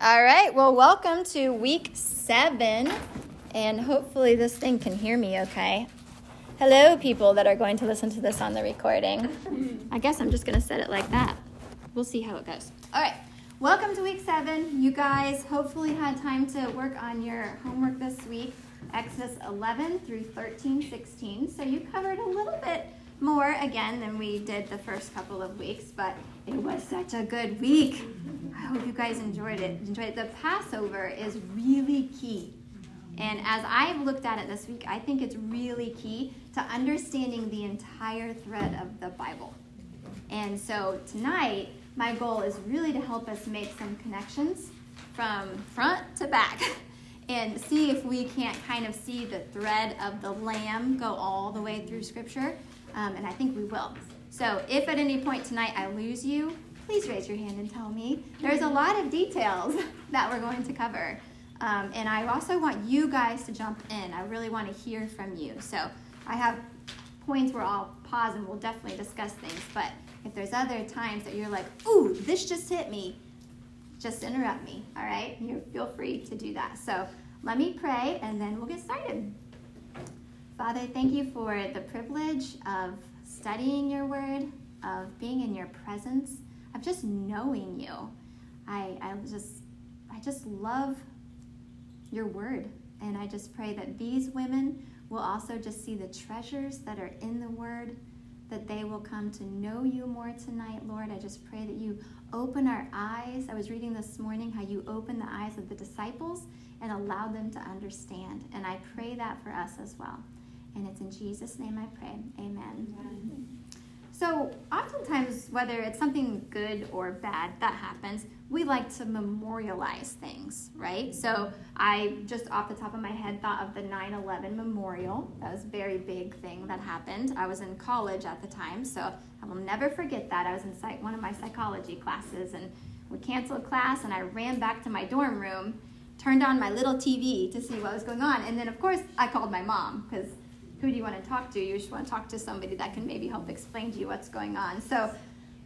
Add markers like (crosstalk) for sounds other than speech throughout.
All right, well, welcome to week seven, and hopefully, this thing can hear me okay. Hello, people that are going to listen to this on the recording. (laughs) I guess I'm just going to set it like that. We'll see how it goes. All right, welcome to week seven. You guys hopefully had time to work on your homework this week Exodus 11 through 13, 16. So you covered a little bit more again than we did the first couple of weeks, but it was such a good week. I hope you guys enjoyed it. Enjoyed it. The Passover is really key. And as I've looked at it this week, I think it's really key to understanding the entire thread of the Bible. And so tonight, my goal is really to help us make some connections from front to back (laughs) and see if we can't kind of see the thread of the lamb go all the way through Scripture um, and I think we will. So if at any point tonight I lose you, please raise your hand and tell me. There's a lot of details (laughs) that we're going to cover. Um, and I also want you guys to jump in. I really want to hear from you. So I have points where I'll pause and we'll definitely discuss things. But if there's other times that you're like, ooh, this just hit me, just interrupt me, all right? You feel free to do that. So let me pray and then we'll get started. Father, thank you for the privilege of studying your word, of being in your presence, of just knowing you. I, I just I just love your word. And I just pray that these women will also just see the treasures that are in the word, that they will come to know you more tonight, Lord. I just pray that you open our eyes. I was reading this morning how you opened the eyes of the disciples and allowed them to understand. And I pray that for us as well. And it's in Jesus' name I pray. Amen. Amen. So, oftentimes, whether it's something good or bad that happens, we like to memorialize things, right? So, I just off the top of my head thought of the 9 11 memorial. That was a very big thing that happened. I was in college at the time, so I will never forget that. I was in psych- one of my psychology classes, and we canceled class, and I ran back to my dorm room, turned on my little TV to see what was going on, and then, of course, I called my mom because who do you want to talk to? You just want to talk to somebody that can maybe help explain to you what's going on. So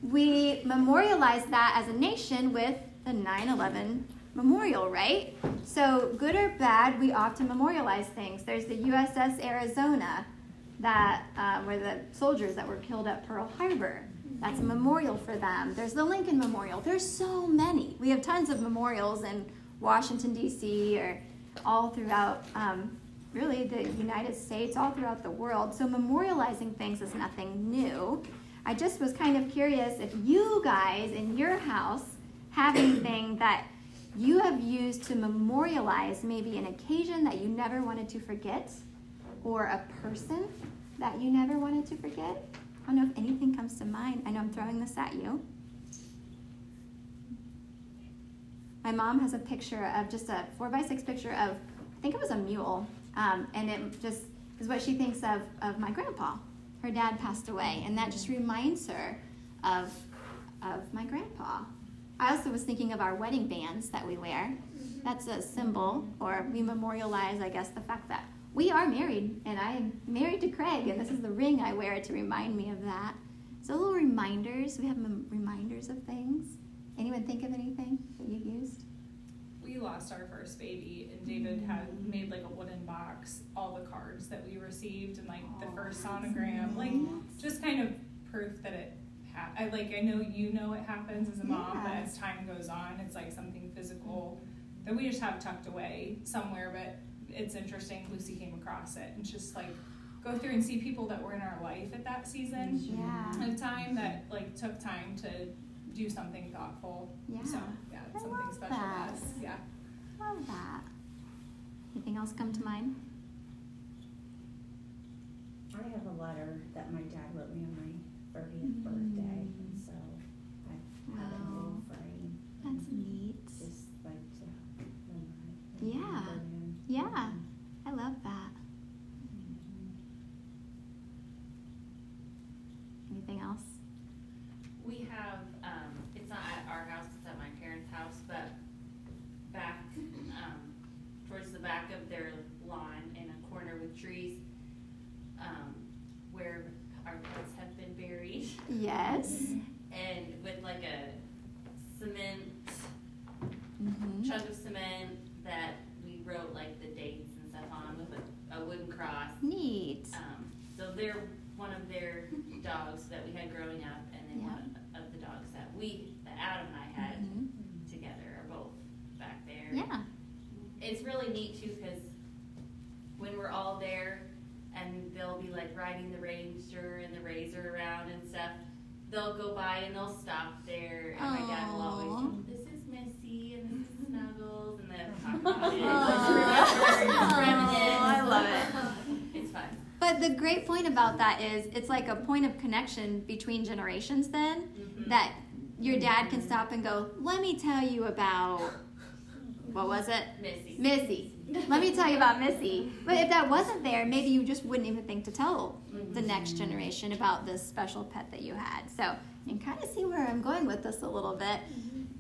we memorialize that as a nation with the 9 11 memorial, right? So, good or bad, we often memorialize things. There's the USS Arizona, that uh, where the soldiers that were killed at Pearl Harbor. That's a memorial for them. There's the Lincoln Memorial. There's so many. We have tons of memorials in Washington, D.C., or all throughout um, really the United States, all throughout the world. So memorializing things is nothing new. I just was kind of curious if you guys in your house have anything that you have used to memorialize maybe an occasion that you never wanted to forget or a person that you never wanted to forget. I don't know if anything comes to mind. I know I'm throwing this at you. My mom has a picture of just a four by six picture of, I think it was a mule um, and it just is what she thinks of, of my grandpa. Her dad passed away, and that just reminds her of, of my grandpa. I also was thinking of our wedding bands that we wear. That's a symbol, or we memorialize, I guess, the fact that we are married, and I am married to Craig, and this is the ring I wear to remind me of that. So little reminders. We have reminders of things. Anyone think of anything that you've used? we lost our first baby, David had made like a wooden box, all the cards that we received, and like the first sonogram, like just kind of proof that it. Ha- I like I know you know it happens as a mom, yeah. but as time goes on, it's like something physical that we just have tucked away somewhere. But it's interesting. Lucy came across it, and just like go through and see people that were in our life at that season yeah. of time that like took time to do something thoughtful. Yeah. So yeah, it's something special that. to us. Yeah. Love that. Anything else come to mind? I have a letter that my dad wrote me on my 30th mm. birthday, and so I have wow. a little frame. That's neat. Just like to. Yeah. Yeah. I love that. Anything else? We have back of their lawn in a corner with trees um, where our pets have been buried. Yes. They're one of their dogs that we had growing up, and then Yeah. one of the dogs that we, that Adam and I had Mhm. together, are both back there. Yeah. It's really neat too, because when we're all there, and they'll be like riding the ranger and the razor around and stuff, they'll go by and they'll stop there, and my dad will always, Aw. this is Missy and this is Snuggles, and then talk about it. Aw. Just remember, reminisce. I love it. (laughs) But the great point about that is it's like a point of connection between generations then Mhm. that your dad can stop and go, let me tell you about, what was it? Missy. Missy. Let me tell you about Missy. But if that wasn't there, maybe you just wouldn't even think to tell the next generation about this special pet that you had. So you can kind of see where I'm going with this a little bit.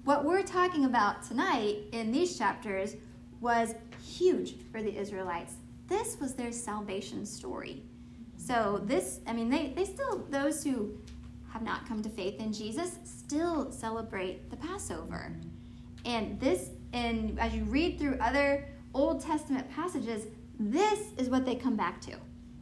What we're talking about tonight in these chapters was huge for the Israelites. This was their salvation story. So this, I mean, they, they still, those who have not come to faith in Jesus still celebrate the Passover. And this, and as you read through other Old Testament passages, this is what they come back to.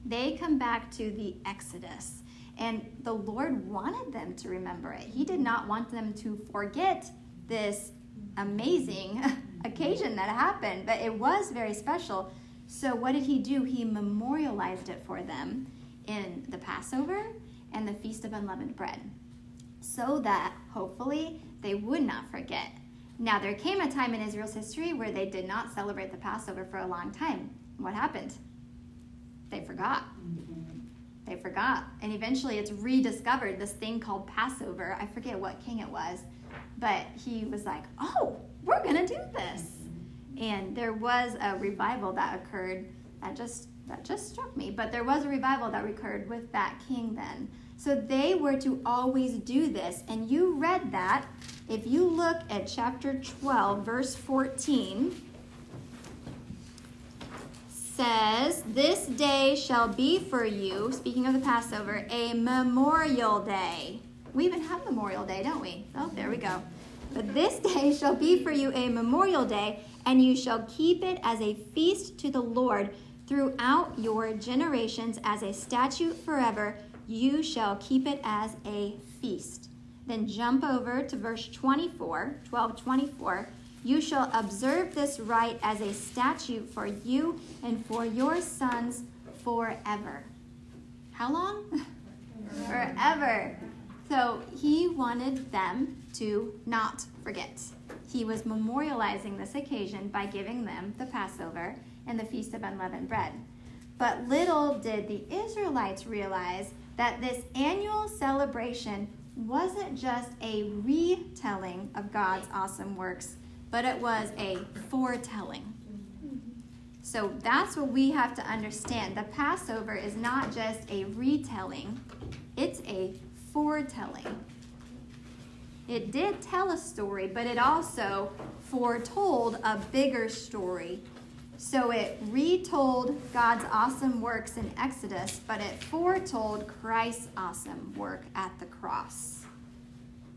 They come back to the Exodus. And the Lord wanted them to remember it. He did not want them to forget this amazing (laughs) occasion that happened, but it was very special. So, what did he do? He memorialized it for them in the Passover and the Feast of Unleavened Bread so that hopefully they would not forget. Now, there came a time in Israel's history where they did not celebrate the Passover for a long time. What happened? They forgot. They forgot. And eventually it's rediscovered, this thing called Passover. I forget what king it was, but he was like, oh, we're going to do this. And there was a revival that occurred that just that just struck me. But there was a revival that occurred with that king then. So they were to always do this. And you read that. If you look at chapter 12, verse 14, says, This day shall be for you, speaking of the Passover, a memorial day. We even have Memorial Day, don't we? Oh, there we go. But this (laughs) day shall be for you a memorial day, and you shall keep it as a feast to the Lord throughout your generations as a statute forever. You shall keep it as a feast. Then jump over to verse 24, 12 24. You shall observe this rite as a statute for you and for your sons forever. How long? (laughs) forever. So he wanted them to not forget. He was memorializing this occasion by giving them the Passover and the Feast of Unleavened Bread. But little did the Israelites realize that this annual celebration wasn't just a retelling of God's awesome works, but it was a foretelling. So that's what we have to understand. The Passover is not just a retelling, it's a foretelling. It did tell a story, but it also foretold a bigger story. So it retold God's awesome works in Exodus, but it foretold Christ's awesome work at the cross.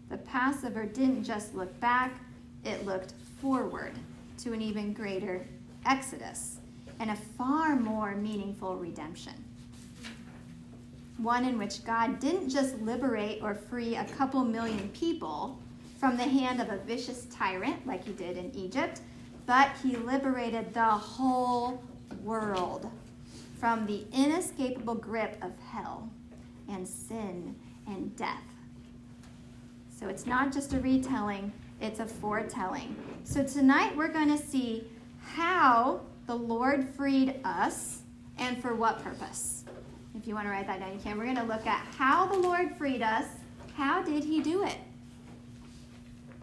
The Passover didn't just look back, it looked forward to an even greater Exodus and a far more meaningful redemption. One in which God didn't just liberate or free a couple million people from the hand of a vicious tyrant like he did in Egypt, but he liberated the whole world from the inescapable grip of hell and sin and death. So it's not just a retelling, it's a foretelling. So tonight we're going to see how the Lord freed us and for what purpose. If you want to write that down, you can. We're going to look at how the Lord freed us. How did he do it?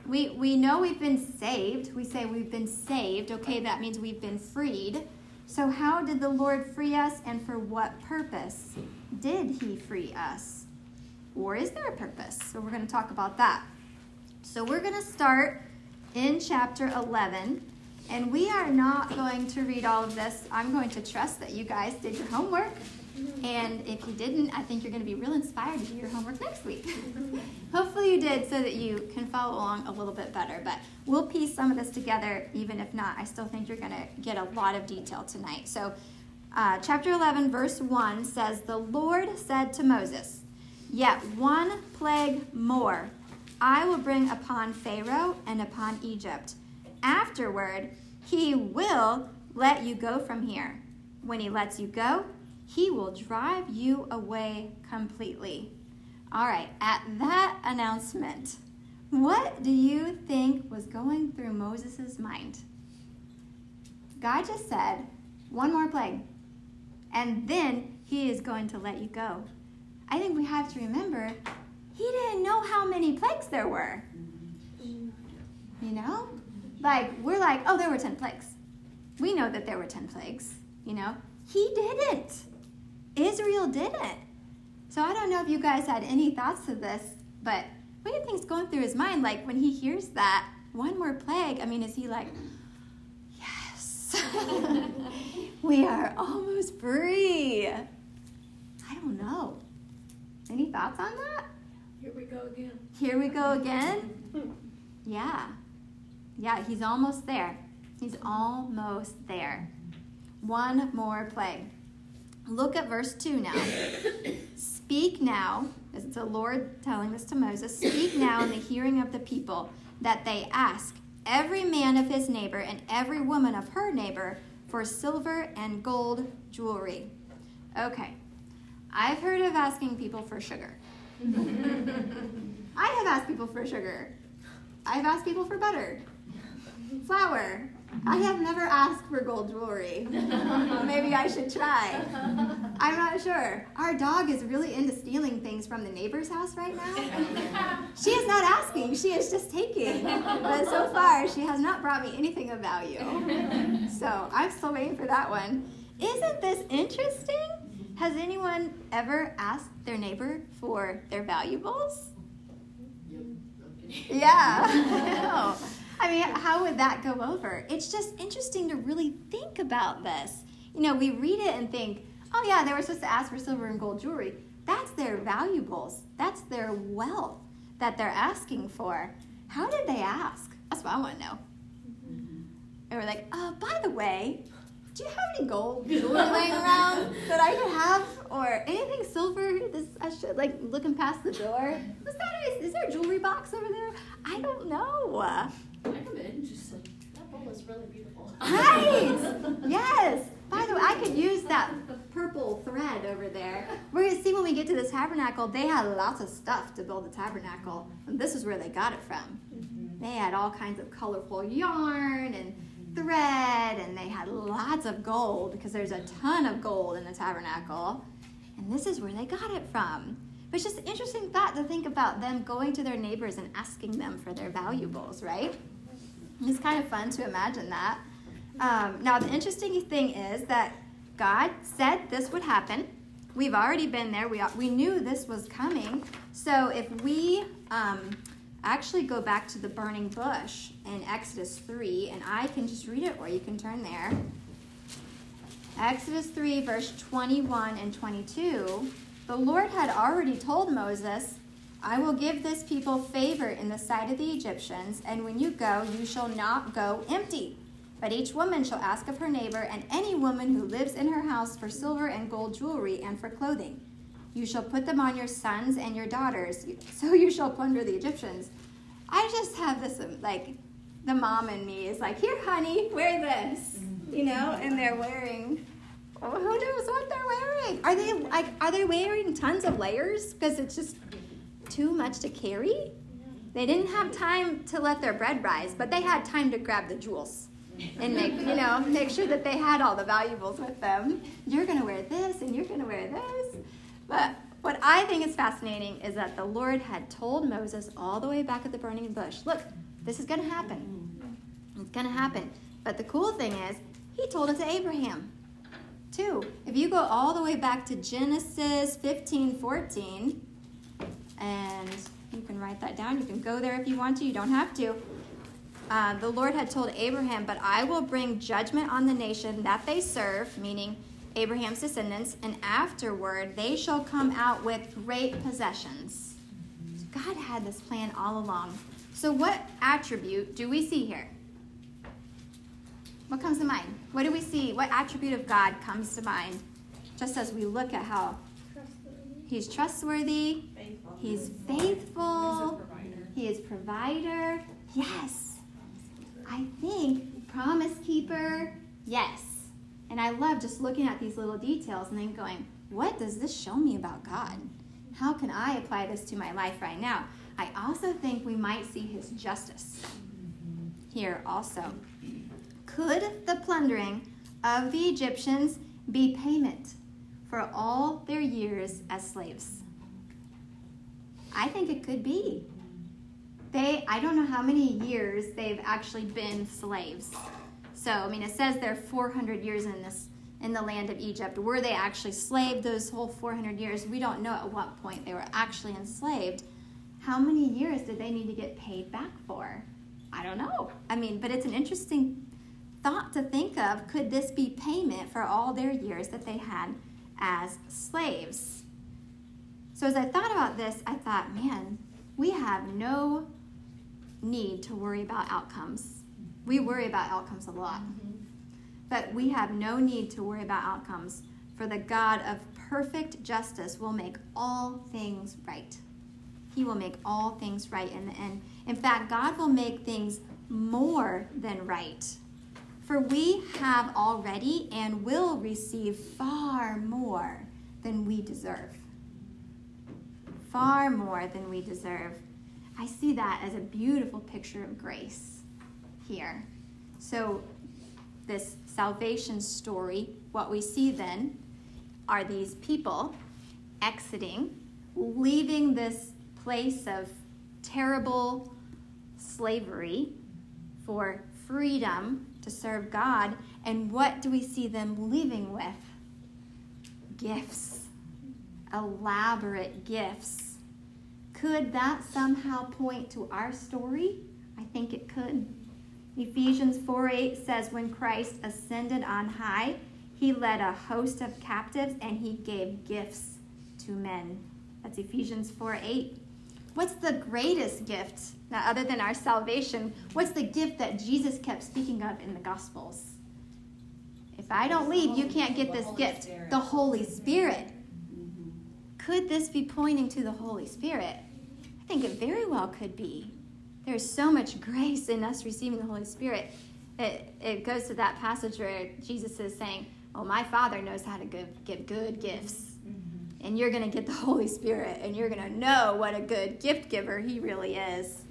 We, we know we've been saved. We say we've been saved. Okay, that means we've been freed. So, how did the Lord free us and for what purpose did he free us? Or is there a purpose? So, we're going to talk about that. So, we're going to start in chapter 11. And we are not going to read all of this. I'm going to trust that you guys did your homework. And if you didn't, I think you're going to be real inspired to do your homework next week. Hopefully, you did so that you can follow along a little bit better. But we'll piece some of this together, even if not. I still think you're going to get a lot of detail tonight. So, Uh, chapter 11, verse 1 says, The Lord said to Moses, Yet one plague more I will bring upon Pharaoh and upon Egypt. Afterward, he will let you go from here. When he lets you go, he will drive you away completely. All right, at that announcement, what do you think was going through Moses' mind? God just said, one more plague, and then he is going to let you go. I think we have to remember he didn't know how many plagues there were. You know? Like, we're like, oh, there were 10 plagues. We know that there were 10 plagues, you know? He didn't. Israel didn't. So I don't know if you guys had any thoughts of this, but what do you think's going through his mind? Like, when he hears that, one more plague, I mean, is he like, yes, (laughs) we are almost free? I don't know. Any thoughts on that? Here we go again. Here we go again. Yeah. Yeah, he's almost there. He's almost there. One more plague. Look at verse 2 now. Speak now, as it's the Lord telling this to Moses, speak now in the hearing of the people, that they ask every man of his neighbor and every woman of her neighbor for silver and gold jewelry. Okay, I've heard of asking people for sugar. (laughs) I have asked people for sugar. I've asked people for butter, flour. I have never asked for gold jewelry. (laughs) Maybe I should try. I'm not sure. Our dog is really into stealing things from the neighbor's house right now. (laughs) She is not asking, she is just taking. But so far, she has not brought me anything of value. So I'm still waiting for that one. Isn't this interesting? Has anyone ever asked their neighbor for their valuables? Yeah. (laughs) I mean, how would that go over? It's just interesting to really think about this. You know, we read it and think, oh, yeah, they were supposed to ask for silver and gold jewelry. That's their valuables, that's their wealth that they're asking for. How did they ask? That's what I want to know. And we're like, uh, by the way, do you have any gold (laughs) jewelry laying around that I could have, or anything silver? This I should like looking past the door. Was that is, is there a jewelry box over there? I don't know. I just like that bowl is really beautiful. (laughs) Right. (laughs) Yes. By the way, I could use that purple thread over there. We're gonna see when we get to the tabernacle. They had lots of stuff to build the tabernacle, and this is where they got it from. Mm-hmm. They had all kinds of colorful yarn and thread, and they had lots of gold because there's a ton of gold in the tabernacle. And this is where they got it from. But it's just an interesting thought to think about them going to their neighbors and asking them for their valuables, right? It's kind of fun to imagine that. Um, now, the interesting thing is that God said this would happen. We've already been there. We, we knew this was coming. So if we um, actually go back to the burning bush in Exodus 3, and I can just read it or you can turn there. Exodus 3, verse 21 and 22. The Lord had already told Moses, I will give this people favor in the sight of the Egyptians, and when you go, you shall not go empty. But each woman shall ask of her neighbor and any woman who lives in her house for silver and gold jewelry and for clothing. You shall put them on your sons and your daughters, so you shall plunder the Egyptians. I just have this, um, like, the mom in me is like, here, honey, wear this, you know, and they're wearing. Oh, who knows what they're wearing? Are they like? Are they wearing tons of layers because it's just too much to carry? They didn't have time to let their bread rise, but they had time to grab the jewels and make you know make sure that they had all the valuables with them. You're gonna wear this, and you're gonna wear this. But what I think is fascinating is that the Lord had told Moses all the way back at the burning bush, "Look, this is gonna happen. It's gonna happen." But the cool thing is, He told it to Abraham too. If you go all the way back to Genesis 15, 14, and you can write that down. You can go there if you want to. You don't have to. Uh, the Lord had told Abraham, But I will bring judgment on the nation that they serve, meaning Abraham's descendants, and afterward they shall come out with great possessions. God had this plan all along. So, what attribute do we see here? What comes to mind? What do we see? What attribute of God comes to mind? Just as we look at how He's trustworthy, Faithful. He's faithful. He is provider. Yes. I think promise keeper. Yes. And I love just looking at these little details and then going, what does this show me about God? How can I apply this to my life right now? I also think we might see his justice here also. Could the plundering of the Egyptians be payment for all their years as slaves? I think it could be. They, I don't know how many years they've actually been slaves. So, I mean, it says they're 400 years in this in the land of Egypt. Were they actually enslaved those whole 400 years? We don't know at what point they were actually enslaved. How many years did they need to get paid back for? I don't know. I mean, but it's an interesting thought to think of. Could this be payment for all their years that they had as slaves? So, as I thought about this, I thought, man, we have no need to worry about outcomes. We worry about outcomes a lot. But we have no need to worry about outcomes, for the God of perfect justice will make all things right. He will make all things right in the end. In fact, God will make things more than right. For we have already and will receive far more than we deserve. Far more than we deserve. I see that as a beautiful picture of grace here. So, this salvation story, what we see then are these people exiting, leaving this place of terrible slavery for freedom to serve God. And what do we see them leaving with? Gifts, elaborate gifts. Could that somehow point to our story? I think it could. Ephesians 4 8 says, When Christ ascended on high, he led a host of captives and he gave gifts to men. That's Ephesians 4 8. What's the greatest gift, now, other than our salvation? What's the gift that Jesus kept speaking of in the Gospels? If I don't leave, you can't get this gift. The Holy Spirit. Could this be pointing to the Holy Spirit? I think it very well could be. There's so much grace in us receiving the Holy Spirit. It, it goes to that passage where Jesus is saying, Oh, my Father knows how to give, give good gifts. And you're going to get the Holy Spirit, and you're going to know what a good gift giver He really is.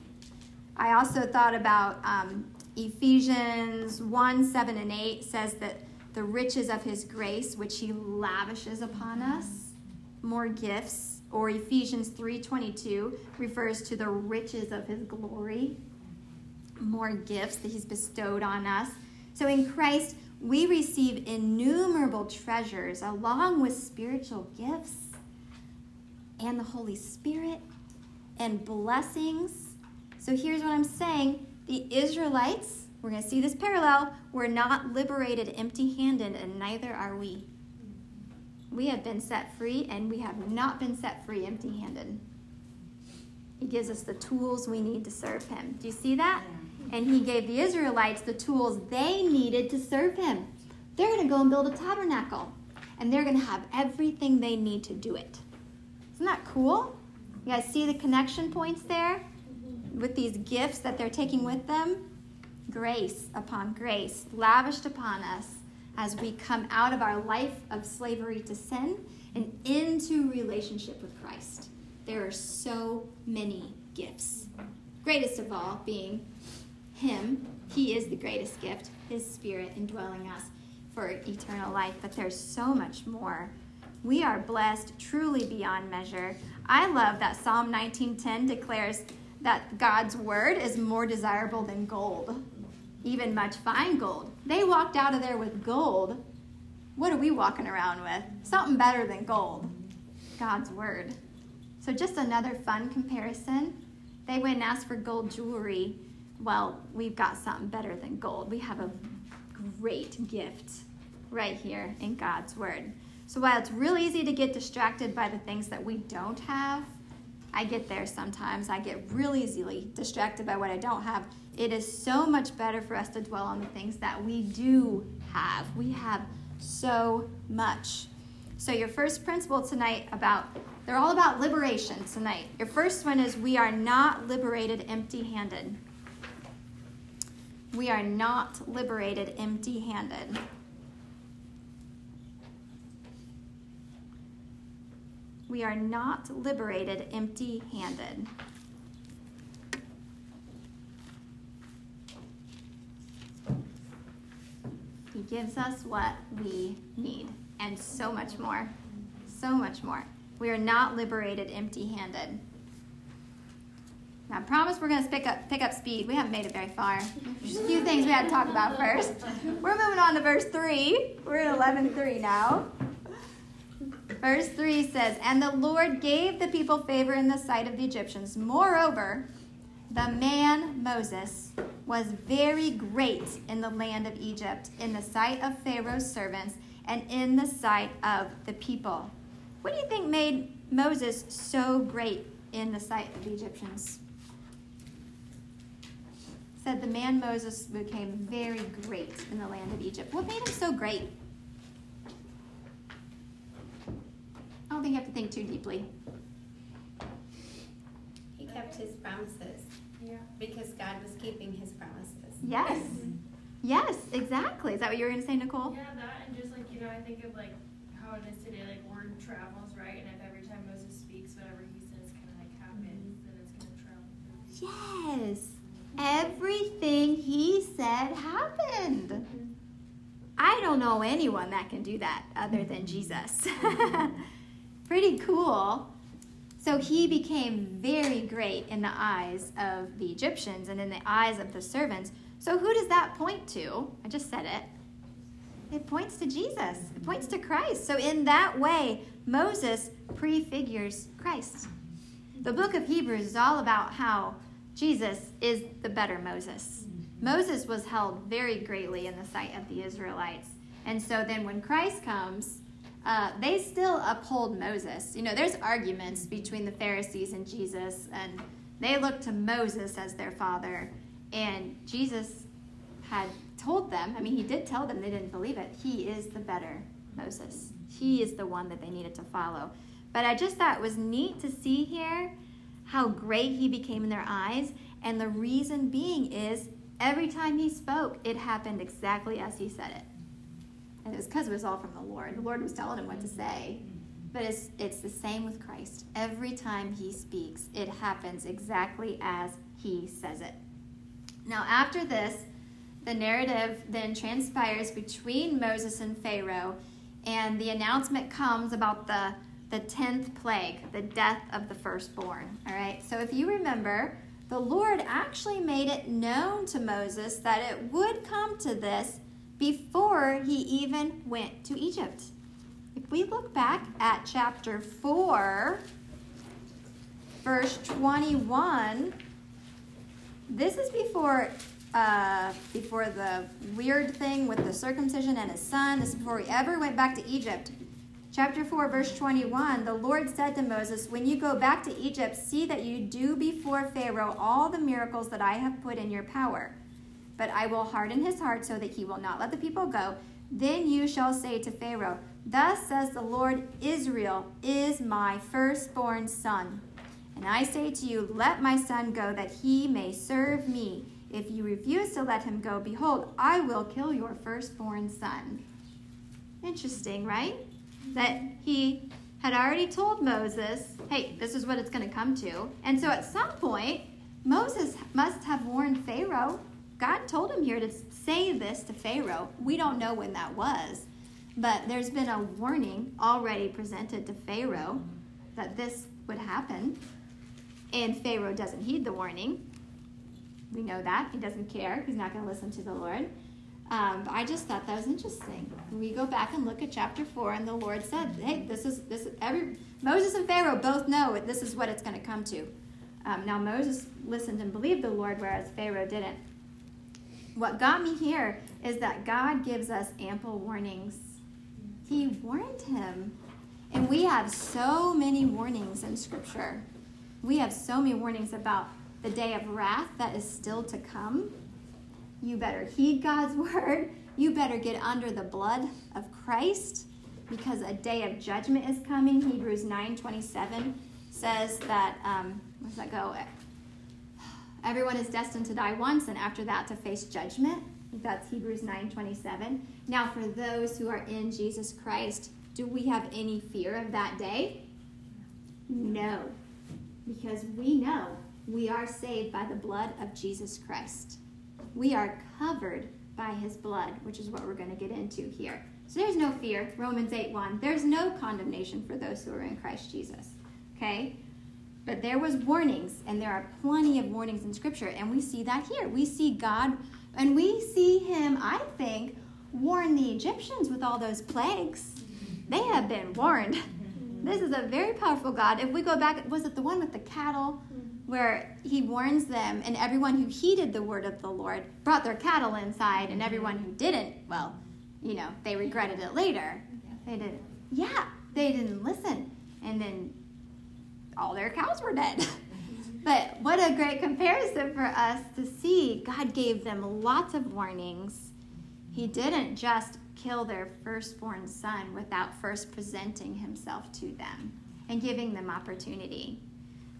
I also thought about um, Ephesians 1 7 and 8 says that the riches of His grace, which He lavishes upon us, more gifts or Ephesians 3:22 refers to the riches of his glory, more gifts that he's bestowed on us. So in Christ, we receive innumerable treasures along with spiritual gifts and the Holy Spirit and blessings. So here's what I'm saying, the Israelites, we're going to see this parallel, were not liberated empty-handed and neither are we. We have been set free, and we have not been set free empty handed. He gives us the tools we need to serve Him. Do you see that? And He gave the Israelites the tools they needed to serve Him. They're going to go and build a tabernacle, and they're going to have everything they need to do it. Isn't that cool? You guys see the connection points there with these gifts that they're taking with them? Grace upon grace, lavished upon us as we come out of our life of slavery to sin and into relationship with Christ. There are so many gifts. Greatest of all being Him. He is the greatest gift, His Spirit indwelling us for eternal life. But there's so much more. We are blessed truly beyond measure. I love that Psalm 19:10 declares that God's word is more desirable than gold even much fine gold. They walked out of there with gold. What are we walking around with? Something better than gold God's Word. So, just another fun comparison. They went and asked for gold jewelry. Well, we've got something better than gold. We have a great gift right here in God's Word. So, while it's real easy to get distracted by the things that we don't have, I get there sometimes. I get really easily distracted by what I don't have It is so much better for us to dwell on the things that we do have. We have so much. So, your first principle tonight about they're all about liberation tonight. Your first one is we are not liberated empty handed. We are not liberated empty handed. We are not liberated empty handed. He gives us what we need and so much more. So much more. We are not liberated empty handed. I promise we're going to pick up, pick up speed. We haven't made it very far. Just a few things we had to talk about first. We're moving on to verse 3. We're in 11 3 now. Verse 3 says, And the Lord gave the people favor in the sight of the Egyptians. Moreover, the man Moses was very great in the land of Egypt, in the sight of Pharaoh's servants, and in the sight of the people. What do you think made Moses so great in the sight of the Egyptians? Said the man Moses became very great in the land of Egypt. What made him so great? I don't think you have to think too deeply. He kept his promises. Yeah. Because God was keeping his promises. Yes. Yes, exactly. Is that what you were going to say, Nicole? Yeah, that and just like you know, I think of like how it is today. Like word travels, right? And if every time Moses speaks, whatever he says kind of like happens, then it's gonna travel. Yes. Everything he said happened. Mm-hmm. I don't know anyone that can do that other than Jesus. (laughs) Pretty cool. So he became very great in the eyes of the Egyptians and in the eyes of the servants. So who does that point to? I just said it. It points to Jesus. It points to Christ. So in that way, Moses prefigures Christ. The book of Hebrews is all about how Jesus is the better Moses. Moses was held very greatly in the sight of the Israelites. And so then when Christ comes, uh, they still uphold Moses. You know, there's arguments between the Pharisees and Jesus, and they look to Moses as their father. And Jesus had told them, I mean, he did tell them they didn't believe it. He is the better Moses. He is the one that they needed to follow. But I just thought it was neat to see here how great he became in their eyes. And the reason being is every time he spoke, it happened exactly as he said it. And it was because it was all from the Lord. The Lord was telling him what to mm-hmm. say. But it's, it's the same with Christ. Every time he speaks, it happens exactly as he says it. Now, after this, the narrative then transpires between Moses and Pharaoh, and the announcement comes about the the 10th plague, the death of the firstborn. All right, so if you remember, the Lord actually made it known to Moses that it would come to this before he even went to Egypt. If we look back at chapter 4, verse 21, this is before uh, before the weird thing with the circumcision and his son. This is before he ever went back to Egypt. Chapter 4, verse 21 The Lord said to Moses, When you go back to Egypt, see that you do before Pharaoh all the miracles that I have put in your power. But I will harden his heart so that he will not let the people go. Then you shall say to Pharaoh, Thus says the Lord Israel is my firstborn son. And I say to you, Let my son go that he may serve me. If you refuse to let him go, behold, I will kill your firstborn son. Interesting, right? that he had already told Moses, hey, this is what it's going to come to. And so at some point, Moses must have warned Pharaoh. God told him here to say this to Pharaoh. We don't know when that was, but there's been a warning already presented to Pharaoh that this would happen. And Pharaoh doesn't heed the warning. We know that. He doesn't care. He's not going to listen to the Lord. Um, I just thought that was interesting. We go back and look at chapter four, and the Lord said, "Hey, this is this. Is, every Moses and Pharaoh both know this is what it's going to come to." Um, now Moses listened and believed the Lord, whereas Pharaoh didn't. What got me here is that God gives us ample warnings. He warned him, and we have so many warnings in Scripture. We have so many warnings about the day of wrath that is still to come. You better heed God's (laughs) word. You better get under the blood of Christ because a day of judgment is coming. Hebrews 9:27 says that um, where does that go? Everyone is destined to die once, and after that to face judgment. That's Hebrews 9:27. Now, for those who are in Jesus Christ, do we have any fear of that day? No, because we know we are saved by the blood of Jesus Christ. We are covered by his blood, which is what we're going to get into here. So there's no fear. Romans 8 1. There's no condemnation for those who are in Christ Jesus. Okay? But there was warnings, and there are plenty of warnings in Scripture, and we see that here. We see God, and we see Him, I think, warn the Egyptians with all those plagues. They have been warned. This is a very powerful God. If we go back, was it the one with the cattle? Where he warns them, and everyone who heeded the word of the Lord brought their cattle inside, and everyone who didn't, well, you know, they regretted it later. They didn't, yeah, they didn't listen. And then all their cows were dead. (laughs) but what a great comparison for us to see. God gave them lots of warnings. He didn't just kill their firstborn son without first presenting himself to them and giving them opportunity.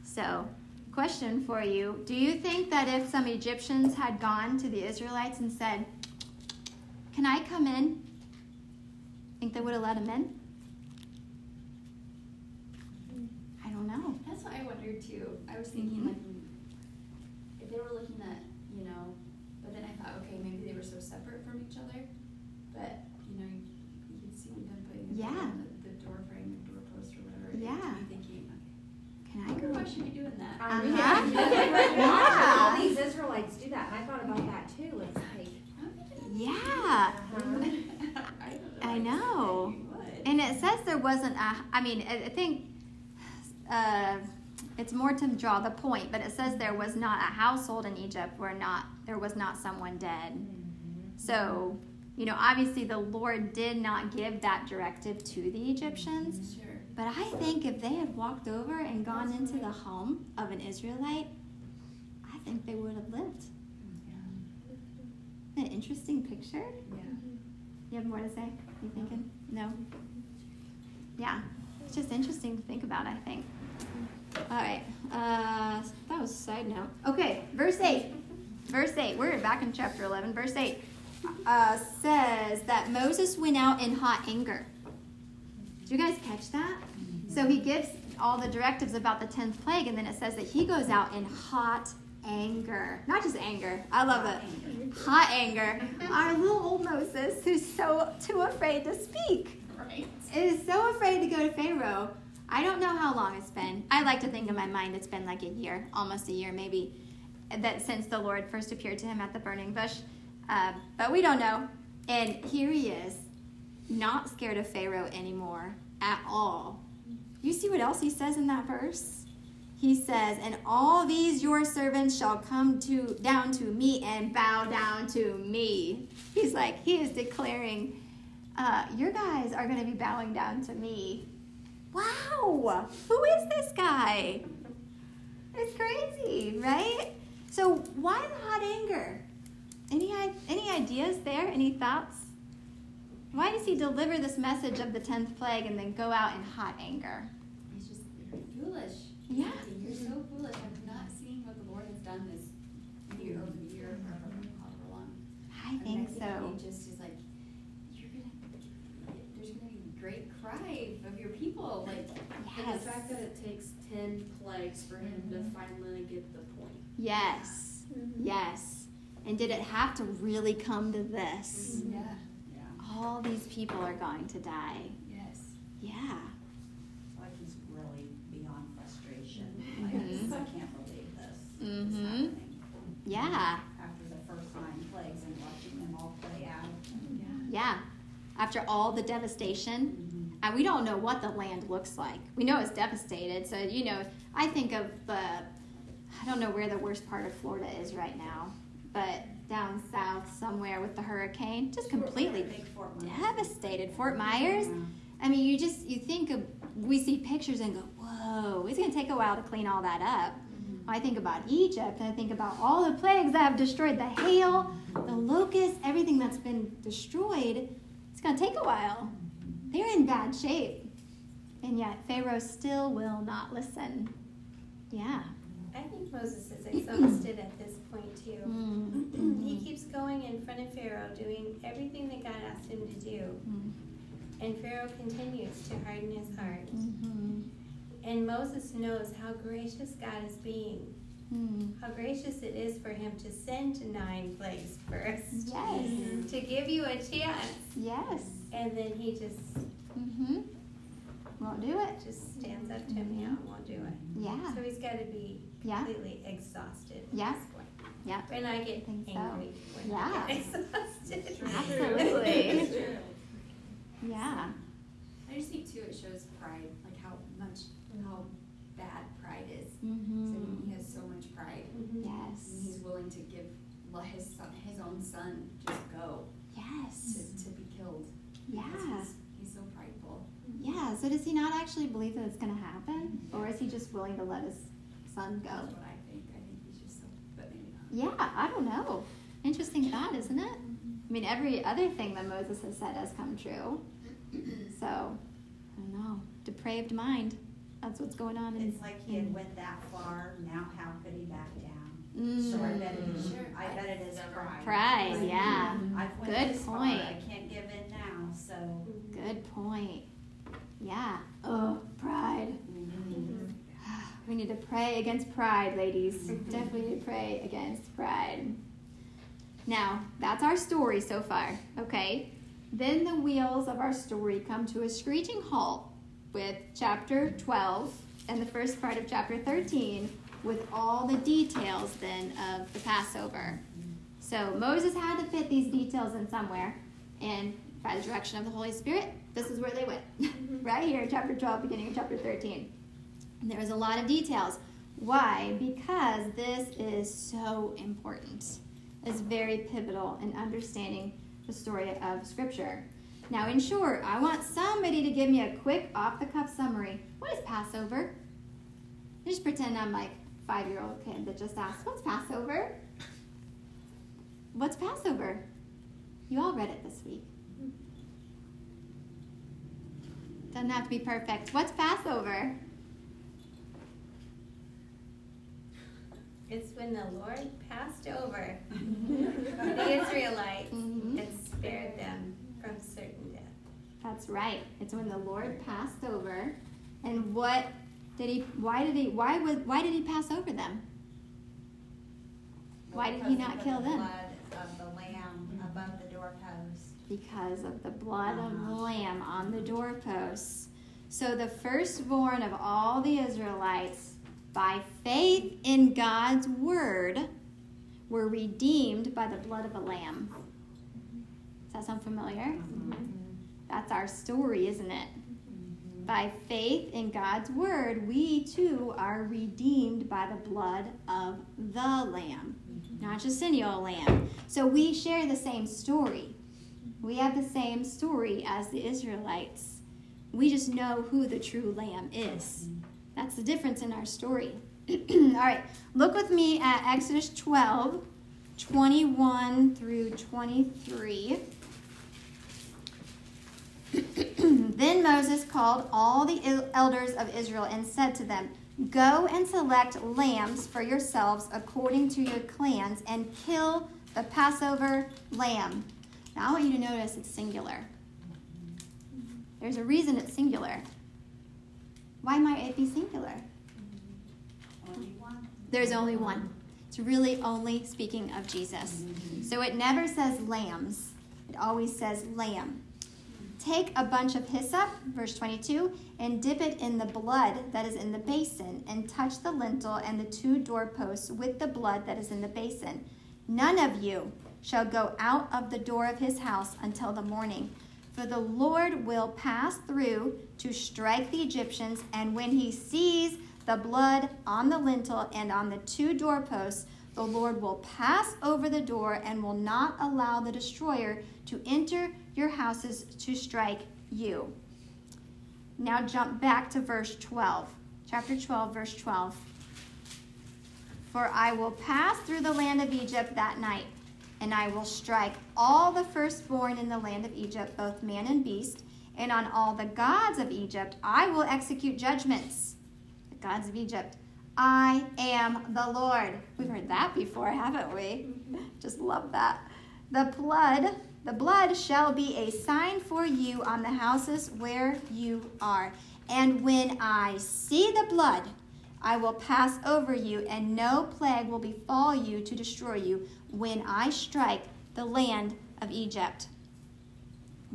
So, question for you Do you think that if some Egyptians had gone to the Israelites and said, Can I come in? Think they would have let him in? I don't know. That's what I wondered too. I was thinking like if they were looking at, you know, but then I thought, okay, maybe they were so separate from each other. But, you know, you, you could see them putting the, Yeah. the, the door frame, the doorpost or whatever. it is, Yeah. To be thinking, Can I I go? why should be doing that. Uh-huh. (laughs) (laughs) yeah. All Yeah. these Israelites do that, and I thought about that too. It's like, Yeah. uh-huh. (laughs) I know. And it says there wasn't a, I mean, I I think uh, it's more to draw the point, but it says there was not a household in Egypt where not there was not someone dead. Mm-hmm. So, you know, obviously the Lord did not give that directive to the Egyptians. Sure. But I think if they had walked over and gone into the home of an Israelite, I think they would have lived. Mm-hmm. An interesting picture. Yeah. You have more to say? You thinking? No? Mm-hmm. Yeah. It's just interesting to think about, I think. All right. Uh, that was a side note. Okay, verse 8. Verse 8. We're back in chapter 11. Verse 8 uh, says that Moses went out in hot anger. Did you guys catch that? So he gives all the directives about the 10th plague, and then it says that he goes out in hot anger. Not just anger. I love it. Hot anger. Our little old Moses, who's so too afraid to speak, Right. is so afraid to go to Pharaoh. I don't know how long it's been. I like to think in my mind it's been like a year, almost a year maybe, that since the Lord first appeared to him at the burning bush. Uh, but we don't know. And here he is, not scared of Pharaoh anymore at all. You see what else he says in that verse? He says, "And all these your servants shall come to down to me and bow down to me." He's like he is declaring, uh, "Your guys are going to be bowing down to me." Wow, who is this guy? It's crazy, right? So why the hot anger? Any any ideas there? Any thoughts? Why does he deliver this message of the tenth plague and then go out in hot anger? He's just you're foolish. Yeah. You're so foolish. I'm not seeing what the Lord has done this year over the year or however long. I think so. He just is like, you're gonna. There's gonna be great cry of your people. Like, And Yes. the fact that it takes ten plagues for him to finally get the point. Yes. Yes. And did it have to really come to this? yeah, Yeah. All these people are going to die. yes. Yeah. Like he's really beyond frustration. Mhm. Like, I can't believe this Mm-hmm. happening. Yeah. After the first nine plagues and watching them all play out. Yeah. Yeah. After all the devastation, Mm-hmm. And we don't know what the land looks like. We know it's devastated. So, you know, I think of the, I don't know where the worst part of Florida is right now, but down south somewhere with the hurricane, just completely Fort devastated. Fort Myers. Yeah. I mean, you just you think of we see pictures and go, whoa, it's gonna take a while to clean all that up. I think about Egypt and I think about all the plagues that have destroyed the hail, the locusts, everything that's been destroyed. It's going to take a while. They're in bad shape. And yet Pharaoh still will not listen. Yeah. I think Moses is exhausted at this point too. Mm. He keeps going in front of Pharaoh, doing everything that God asked him to do. Mm. And Pharaoh continues to harden his heart. Mhm. And Moses knows how gracious God is being, Mm. how gracious it is for him to send nine plagues first, Yes. to give you a chance. Yes. And then he just Mm-hmm. Won't do it. just stands up to him now and won't do it. Yeah. So he's got to be Yeah. completely exhausted. Yeah. this point. Yeah. And I get think so. angry when Yeah. I get (laughs) exhausted. Absolutely. (laughs) Yeah. I just think too, it shows pride, like how much, how bad pride is. Mm-hmm. he has so much pride, Mhm. Yes. and he's willing to give let his son, his own son, just go Yes. to, to be killed. Yeah. He's, he's so prideful. Yeah. So does he not actually believe that it's going to happen, or is he just willing to let his son go? That's what I think. I think he's just so, but maybe not. Yeah. I don't know. Interesting thought, isn't it? I mean, every other thing that Moses has said has come true. So I don't know. Depraved mind. That's what's going on in. It's like he had went that far, now how could he back down? Mm. So I bet it is, Sure. I bet it is pride. Pride, Like, yeah. I've went Good this far, point. I can't give in now, so. Good point. Yeah. Oh, pride. Mm-hmm. We need to pray against pride, ladies. Mm-hmm. Definitely need to pray against pride. Now, that's our story so far, okay? Then the wheels of our story come to a screeching halt with chapter 12 and the first part of chapter 13 with all the details then of the Passover. So Moses had to fit these details in somewhere, and by the direction of the Holy Spirit, this is where they went. (laughs) right here, chapter 12, beginning of chapter 13. And There's a lot of details. Why? Because this is so important. It's very pivotal in understanding the story of Scripture. Now, in short, I want somebody to give me a quick off the cuff summary. What is Passover? Just pretend I'm like five year old kid that just asked, What's Passover? (laughs) What's Passover? You all read it this week. Doesn't have to be perfect. What's Passover? It's when the Lord passed over (laughs) the Israelites Mhm. and spared them from certain death. That's right. It's when the Lord passed over. And what did he why did he why was why did he pass over them? Why did he not kill them? Blood of the lamb above the doorpost. Because of the blood of uh-huh. the lamb on the doorposts. So the firstborn of all the Israelites, by faith in God's word, were redeemed by the blood of a lamb. Does that sound familiar? Mm-hmm. That's our story, isn't it? Mm-hmm. By faith in God's word, we too are redeemed by the blood of the Lamb, mm-hmm. not just any old lamb. So we share the same story. We have the same story as the Israelites. We just know who the true Lamb is. That's the difference in our story. (clears throat) All right, look with me at Exodus 12, 21 through 23. (clears throat) then Moses called all the elders of Israel and said to them, Go and select lambs for yourselves according to your clans and kill the Passover lamb. Now I want you to notice it's singular. There's a reason it's singular. Why might it be singular? There's only one. It's really only speaking of Jesus. So it never says lambs, it always says lamb. Take a bunch of hyssop, verse 22, and dip it in the blood that is in the basin, and touch the lintel and the two doorposts with the blood that is in the basin. None of you shall go out of the door of his house until the morning. For the Lord will pass through to strike the Egyptians, and when he sees the blood on the lintel and on the two doorposts, the Lord will pass over the door and will not allow the destroyer to enter your houses to strike you. Now jump back to verse 12. Chapter 12, verse 12. For I will pass through the land of Egypt that night, and I will strike all the firstborn in the land of Egypt, both man and beast, and on all the gods of Egypt I will execute judgments. The gods of Egypt. I am the Lord. We've heard that before, haven't we? Just love that. The blood, the blood shall be a sign for you on the houses where you are. And when I see the blood, I will pass over you, and no plague will befall you to destroy you when I strike the land of Egypt.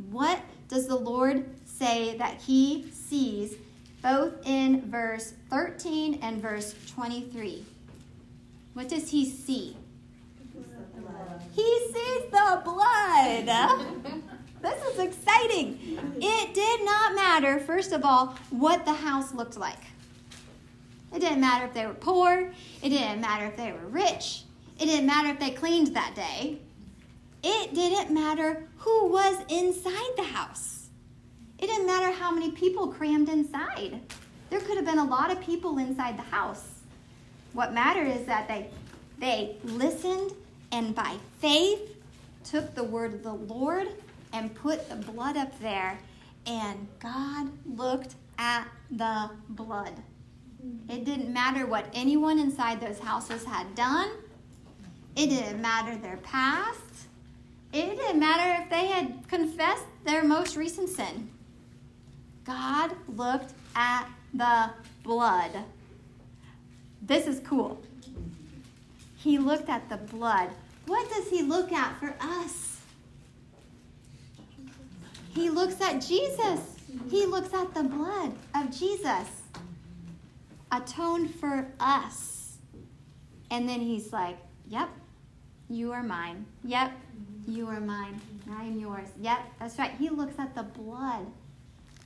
What does the Lord say that he sees both in verse 13 and verse 23? What does he see? He sees the blood. (laughs) this is exciting. It did not matter, first of all, what the house looked like. It didn't matter if they were poor. It didn't matter if they were rich. It didn't matter if they cleaned that day. It didn't matter who was inside the house. It didn't matter how many people crammed inside. There could have been a lot of people inside the house. What mattered is that they they listened and by faith took the word of the Lord and put the blood up there and God looked at the blood. It didn't matter what anyone inside those houses had done. It didn't matter their past. It didn't matter if they had confessed their most recent sin. God looked at the blood. This is cool. He looked at the blood. What does he look at for us? He looks at Jesus. He looks at the blood of Jesus atoned for us. And then he's like, Yep, you are mine. Yep, you are mine. I am yours. Yep, that's right. He looks at the blood.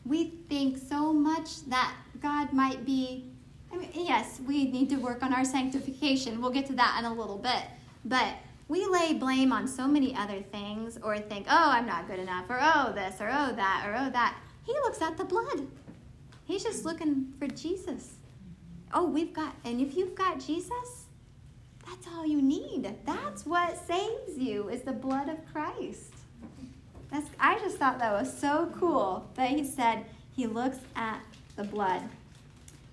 We think so much that God might be, I mean, yes, we need to work on our sanctification. We'll get to that in a little bit. But we lay blame on so many other things or think, oh, I'm not good enough, or oh, this, or oh, that, or oh, that. He looks at the blood. He's just looking for Jesus. Oh, we've got, and if you've got Jesus, that's all you need. That's what saves you is the blood of Christ. That's, I just thought that was so cool that he said he looks at the blood.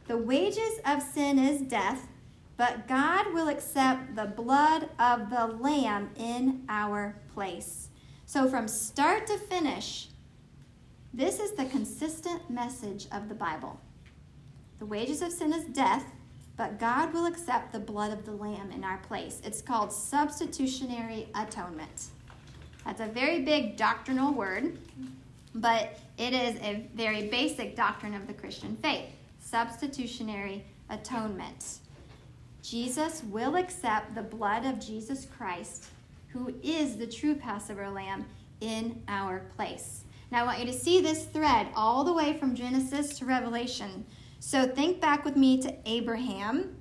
The wages of sin is death, but God will accept the blood of the Lamb in our place. So, from start to finish, this is the consistent message of the Bible. The wages of sin is death, but God will accept the blood of the Lamb in our place. It's called substitutionary atonement. That's a very big doctrinal word, but it is a very basic doctrine of the Christian faith substitutionary atonement. Jesus will accept the blood of Jesus Christ, who is the true Passover lamb, in our place. Now, I want you to see this thread all the way from Genesis to Revelation. So, think back with me to Abraham.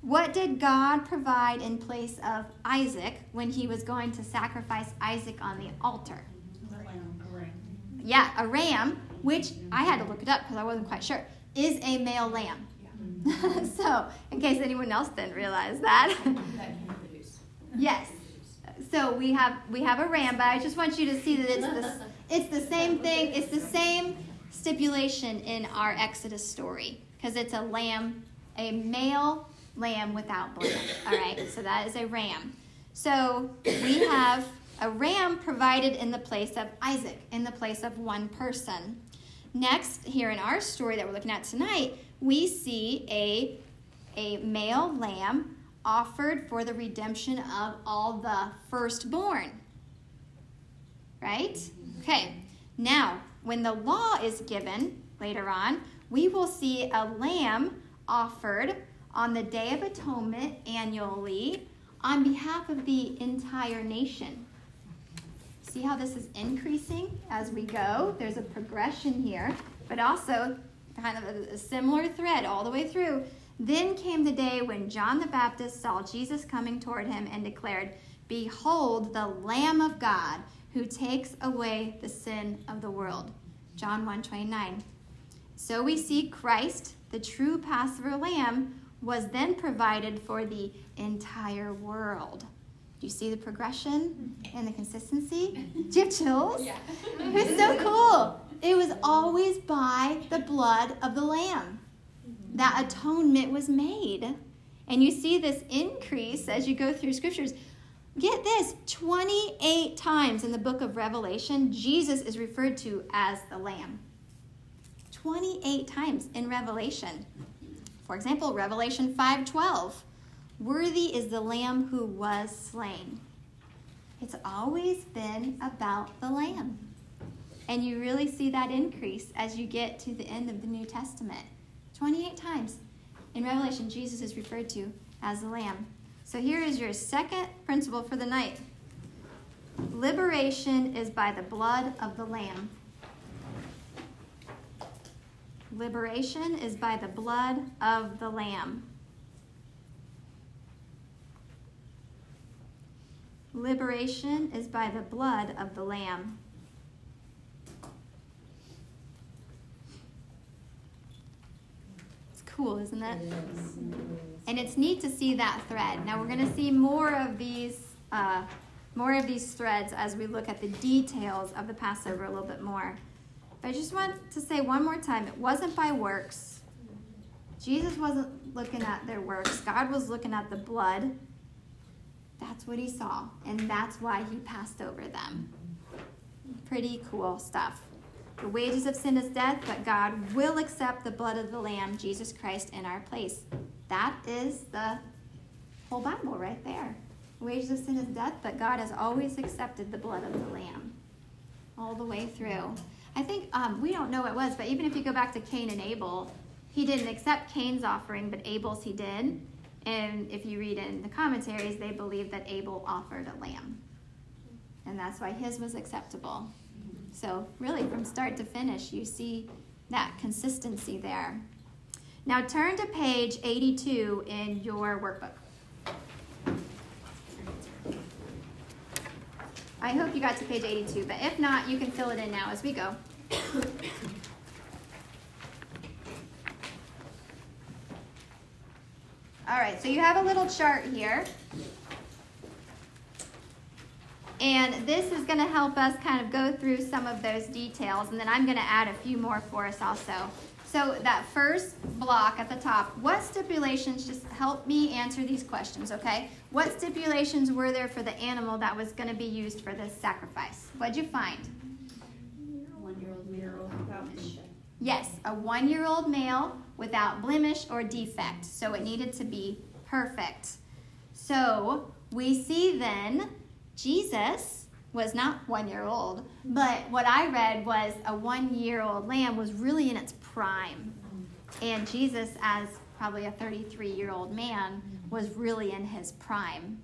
What did God provide in place of Isaac when he was going to sacrifice Isaac on the altar? Yeah, a ram, which I had to look it up because I wasn't quite sure, is a male lamb. (laughs) so, in case anyone else didn't realize that. yes. So we have we have a ram, but I just want you to see that it's the it's the same thing. It's the same stipulation in our Exodus story because it's a lamb, a male lamb without blemish. All right, so that is a ram. So we have a ram provided in the place of Isaac, in the place of one person. Next, here in our story that we're looking at tonight, we see a, a male lamb offered for the redemption of all the firstborn. Right? Okay, now, when the law is given later on, we will see a lamb offered on the Day of Atonement annually on behalf of the entire nation. See how this is increasing as we go? There's a progression here, but also kind of a, a similar thread all the way through. Then came the day when John the Baptist saw Jesus coming toward him and declared, Behold, the Lamb of God who takes away the sin of the world. John 1 29. So we see Christ, the true Passover lamb, was then provided for the entire world. Do you see the progression and the consistency? Do you have chills? Yeah. (laughs) It's so cool. It was always by the blood of the Lamb that atonement was made. And you see this increase as you go through scriptures. Get this 28 times in the book of Revelation, Jesus is referred to as the Lamb. 28 times in Revelation. For example, Revelation 5:12. Worthy is the lamb who was slain. It's always been about the lamb. And you really see that increase as you get to the end of the New Testament. 28 times in Revelation, Jesus is referred to as the lamb. So here is your second principle for the night liberation is by the blood of the lamb. Liberation is by the blood of the lamb. Liberation is by the blood of the Lamb. It's cool, isn't it? And it's neat to see that thread. Now we're going to see more of these, uh, more of these threads as we look at the details of the Passover a little bit more. But I just want to say one more time: it wasn't by works. Jesus wasn't looking at their works. God was looking at the blood that's what he saw, and that's why he passed over them. Pretty cool stuff. The wages of sin is death, but God will accept the blood of the Lamb, Jesus Christ, in our place. That is the whole Bible right there. The wages of sin is death, but God has always accepted the blood of the Lamb all the way through. I think um, we don't know what it was, but even if you go back to Cain and Abel, he didn't accept Cain's offering, but Abel's he did. And if you read in the commentaries, they believe that Abel offered a lamb. And that's why his was acceptable. So, really, from start to finish, you see that consistency there. Now, turn to page 82 in your workbook. I hope you got to page 82, but if not, you can fill it in now as we go. All right, so you have a little chart here. And this is going to help us kind of go through some of those details, and then I'm going to add a few more for us also. So, that first block at the top, what stipulations, just help me answer these questions, okay? What stipulations were there for the animal that was going to be used for this sacrifice? What'd you find? One year old male without blemish. Yes, a one year old male without blemish or defect. So it needed to be perfect. So we see then Jesus was not one year old, but what I read was a one year old lamb was really in its prime. And Jesus, as probably a 33 year old man, was really in his prime.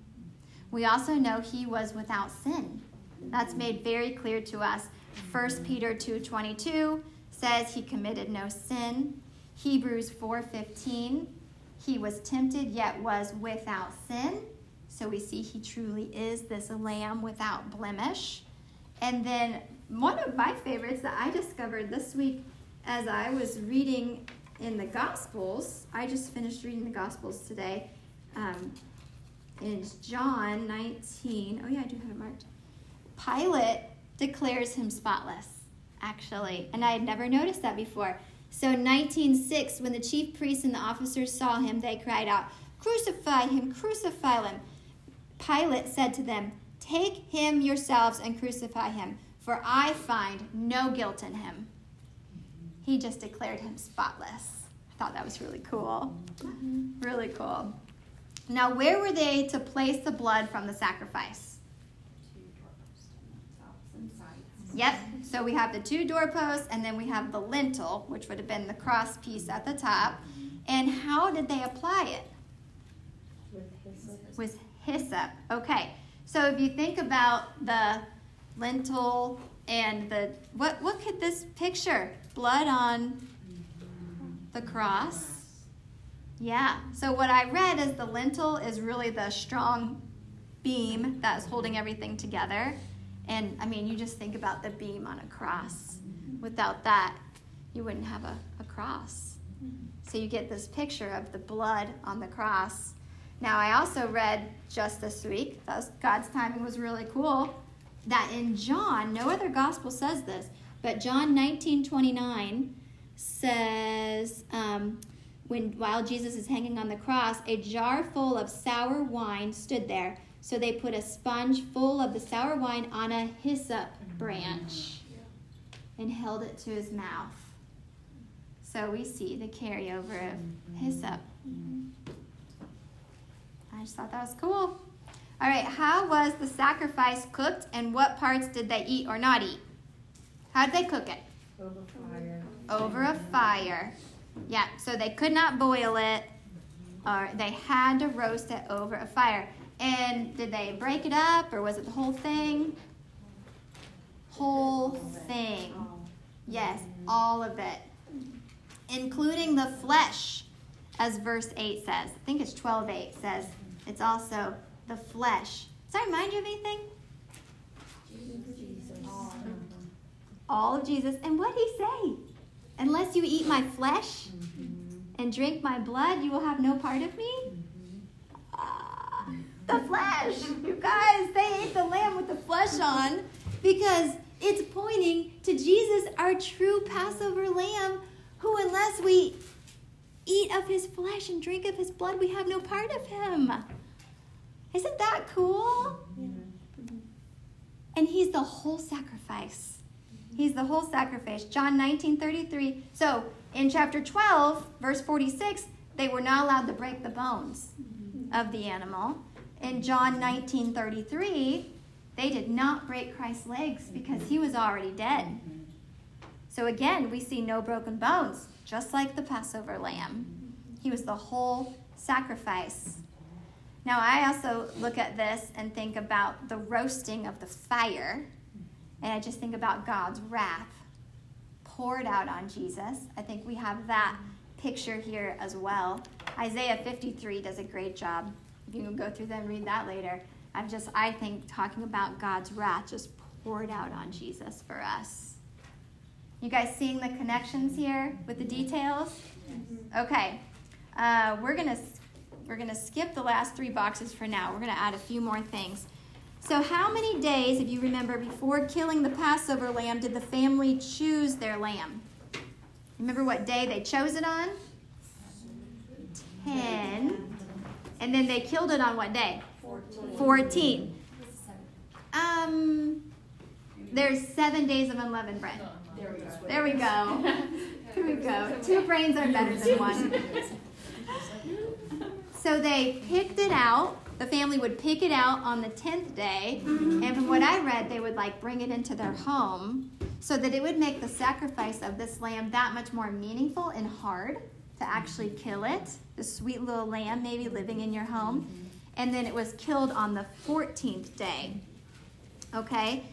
We also know he was without sin. That's made very clear to us. 1 Peter 2:22 says he committed no sin. Hebrews 4:15, he was tempted yet was without sin. So we see he truly is this lamb without blemish. And then one of my favorites that I discovered this week as I was reading in the Gospels, I just finished reading the Gospels today. Um, in John 19, oh yeah, I do have it marked. Pilate declares him spotless, actually. And I had never noticed that before. So, 1906, when the chief priests and the officers saw him, they cried out, Crucify him, crucify him. Pilate said to them, Take him yourselves and crucify him, for I find no guilt in him. He just declared him spotless. I thought that was really cool. Mm-hmm. Really cool. Now, where were they to place the blood from the sacrifice? Two doorposts on the tops and sides. Yep. So we have the two doorposts, and then we have the lintel, which would have been the cross piece at the top. And how did they apply it? With hyssop. With hyssop. Okay. So if you think about the lintel and the what what could this picture? Blood on the cross. Yeah. So what I read is the lintel is really the strong beam that's holding everything together. And I mean, you just think about the beam on a cross. Without that, you wouldn't have a, a cross. So you get this picture of the blood on the cross. Now, I also read just this week, was, God's timing was really cool, that in John, no other gospel says this, but John 19 29 says, um, when while Jesus is hanging on the cross, a jar full of sour wine stood there. So they put a sponge full of the sour wine on a hyssop branch and held it to his mouth. So we see the carryover of hyssop. I just thought that was cool. All right, how was the sacrifice cooked and what parts did they eat or not eat? How did they cook it? Over a fire. Over a fire. Yeah, so they could not boil it or they had to roast it over a fire. And did they break it up or was it the whole thing? Whole thing. Yes, all of it. Including the flesh, as verse 8 says. I think it's 12 8 says. It's also the flesh. Does that remind you of anything? All of Jesus. And what did he say? Unless you eat my flesh and drink my blood, you will have no part of me? Ah, the flesh. You guys, they ate the lamb with the flesh on because it's pointing to Jesus, our true Passover lamb, who, unless we eat of his flesh and drink of his blood, we have no part of him. Isn't that cool? And he's the whole sacrifice. He's the whole sacrifice. John 19 33. So in chapter 12, verse 46, they were not allowed to break the bones of the animal. In John 19 33, they did not break Christ's legs because he was already dead. So again, we see no broken bones, just like the Passover lamb. He was the whole sacrifice. Now, I also look at this and think about the roasting of the fire, and I just think about God's wrath poured out on Jesus. I think we have that picture here as well. Isaiah 53 does a great job. If you can go through them and read that later. I'm just, I think, talking about God's wrath just poured out on Jesus for us. You guys seeing the connections here with the details? Okay. Uh, we're going to we're going to skip the last three boxes for now. We're going to add a few more things. So, how many days, if you remember, before killing the Passover lamb, did the family choose their lamb? Remember what day they chose it on? Ten. And then they killed it on what day? Fourteen. Um, there's seven days of unleavened bread. There we go. There we go. Two brains are better than one. So they picked it out. The family would pick it out on the 10th day. Mm-hmm. And from what I read, they would like bring it into their home so that it would make the sacrifice of this lamb that much more meaningful and hard to actually kill it. The sweet little lamb maybe living in your home. Mm-hmm. And then it was killed on the 14th day. Okay?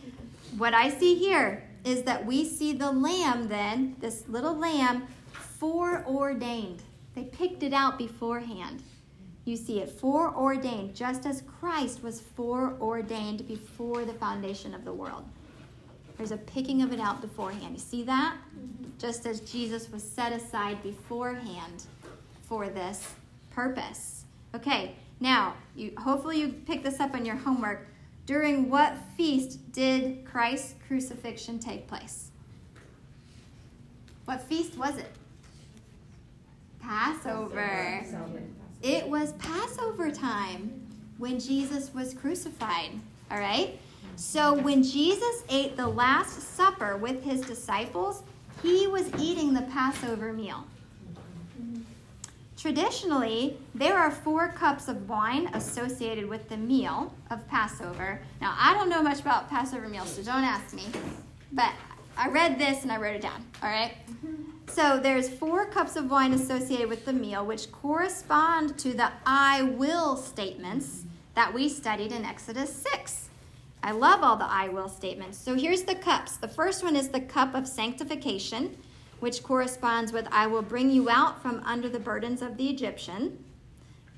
What I see here is that we see the lamb then, this little lamb, foreordained. They picked it out beforehand. You see it foreordained, just as Christ was foreordained before the foundation of the world. There's a picking of it out beforehand. You see that? Just as Jesus was set aside beforehand for this purpose. Okay, now, you, hopefully you pick this up on your homework. During what feast did Christ's crucifixion take place? What feast was it? Passover. It was Passover time when Jesus was crucified. All right? So when Jesus ate the Last Supper with his disciples, he was eating the Passover meal. Traditionally, there are four cups of wine associated with the meal of Passover. Now, I don't know much about Passover meals, so don't ask me. But I read this and I wrote it down, all right? So there's four cups of wine associated with the meal, which correspond to the I will statements that we studied in Exodus 6. I love all the I will statements. So here's the cups. The first one is the cup of sanctification, which corresponds with I will bring you out from under the burdens of the Egyptian.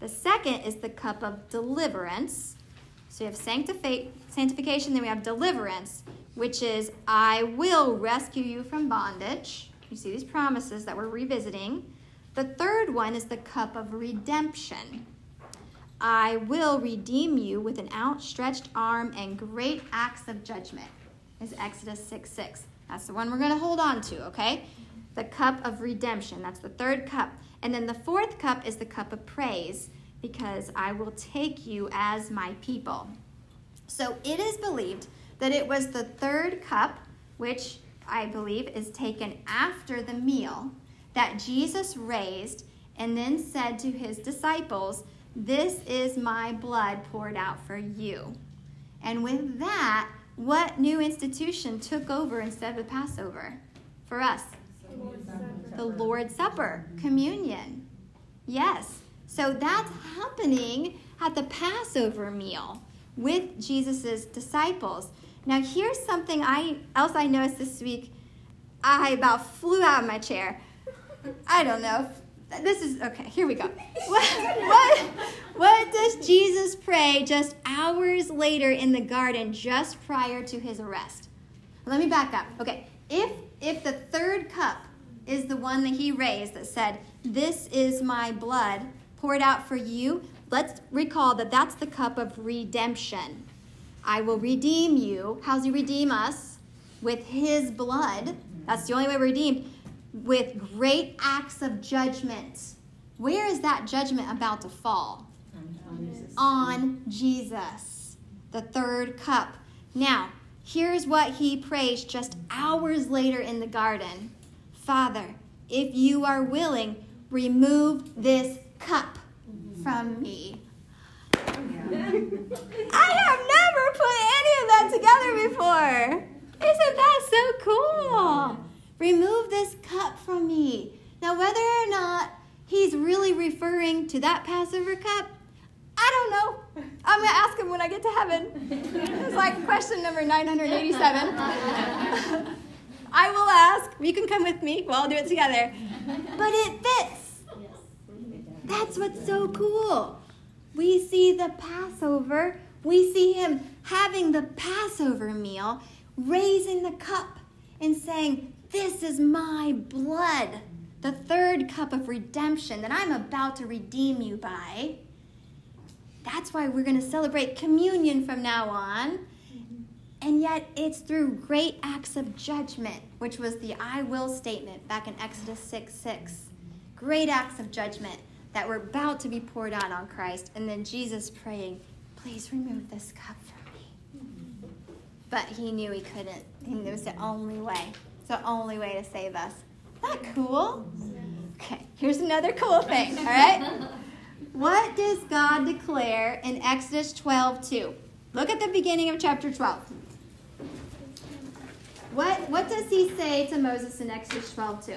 The second is the cup of deliverance. So you have sanctifi- sanctification, then we have deliverance, which is I will rescue you from bondage. You see these promises that we're revisiting. The third one is the cup of redemption. I will redeem you with an outstretched arm and great acts of judgment. Is Exodus 6 6. That's the one we're going to hold on to, okay? The cup of redemption. That's the third cup. And then the fourth cup is the cup of praise because I will take you as my people. So it is believed that it was the third cup, which I believe is taken after the meal, that Jesus raised and then said to his disciples, This is my blood poured out for you. And with that, what new institution took over instead of the Passover for us? The Lord's Supper, communion. Yes. So that's happening at the Passover meal with Jesus' disciples. Now, here's something I else I noticed this week. I about flew out of my chair. I don't know. This is okay. Here we go. (laughs) What, what, what does Jesus pray just hours later in the garden, just prior to his arrest? Let me back up. Okay, if if the third cup is the one that he raised that said, "This is my blood poured out for you," let's recall that that's the cup of redemption. I will redeem you. How's he redeem us? With his blood. That's the only way we're redeemed. With great acts of judgment. Where is that judgment about to fall? On Jesus. On Jesus. The third cup. Now, here's what he prays just hours later in the garden Father, if you are willing, remove this cup from me. I have never put any of that together before. Isn't that so cool? Remove this cup from me. Now, whether or not he's really referring to that Passover cup, I don't know. I'm going to ask him when I get to heaven. It's like question number 987. (laughs) I will ask. You can come with me. We'll all do it together. But it fits. That's what's so cool. We see the Passover. We see him having the Passover meal, raising the cup and saying, This is my blood, the third cup of redemption that I'm about to redeem you by. That's why we're going to celebrate communion from now on. And yet, it's through great acts of judgment, which was the I will statement back in Exodus 6 6. Great acts of judgment that were about to be poured out on Christ, and then Jesus praying, Please remove this cup from me. But he knew he couldn't. Knew it was the only way. It's the only way to save us. Isn't that cool? Okay, here's another cool thing, all right? What does God declare in Exodus 12 2? Look at the beginning of chapter 12. What, what does he say to Moses in Exodus 12 2?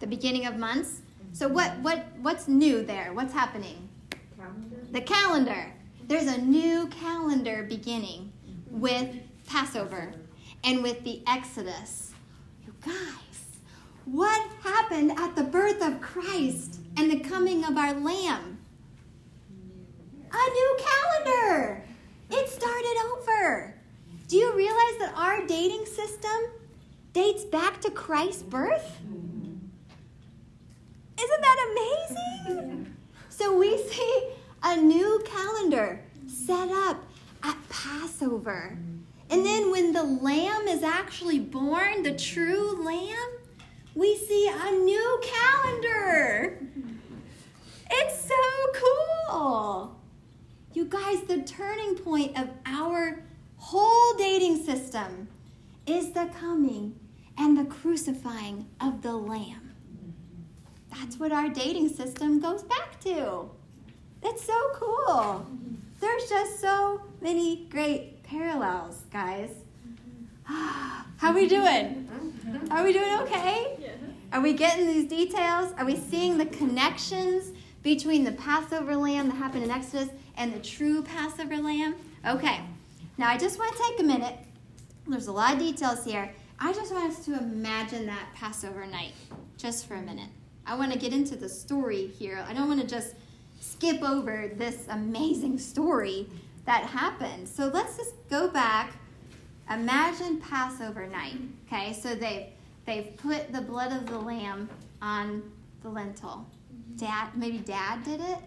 The beginning of months. So what what what's new there? What's happening? Calendar? The calendar. There's a new calendar beginning with Passover and with the Exodus. You guys, what happened at the birth of Christ and the coming of our Lamb? A new calendar. It started over. Do you realize that our dating system dates back to Christ's birth? Isn't that amazing? So we see a new calendar set up at Passover. And then when the lamb is actually born, the true lamb, we see a new calendar. It's so cool. You guys, the turning point of our whole dating system is the coming and the crucifying of the lamb. That's what our dating system goes back to. It's so cool. There's just so many great parallels, guys. (sighs) How are we doing? Are we doing okay? Are we getting these details? Are we seeing the connections between the Passover lamb that happened in Exodus and the true Passover lamb? Okay. Now I just want to take a minute. There's a lot of details here. I just want us to imagine that Passover night just for a minute. I want to get into the story here. I don't want to just skip over this amazing story that happened. So let's just go back. Imagine Passover night. Okay, so they've they've put the blood of the lamb on the lintel. Mm-hmm. Dad, maybe dad did it.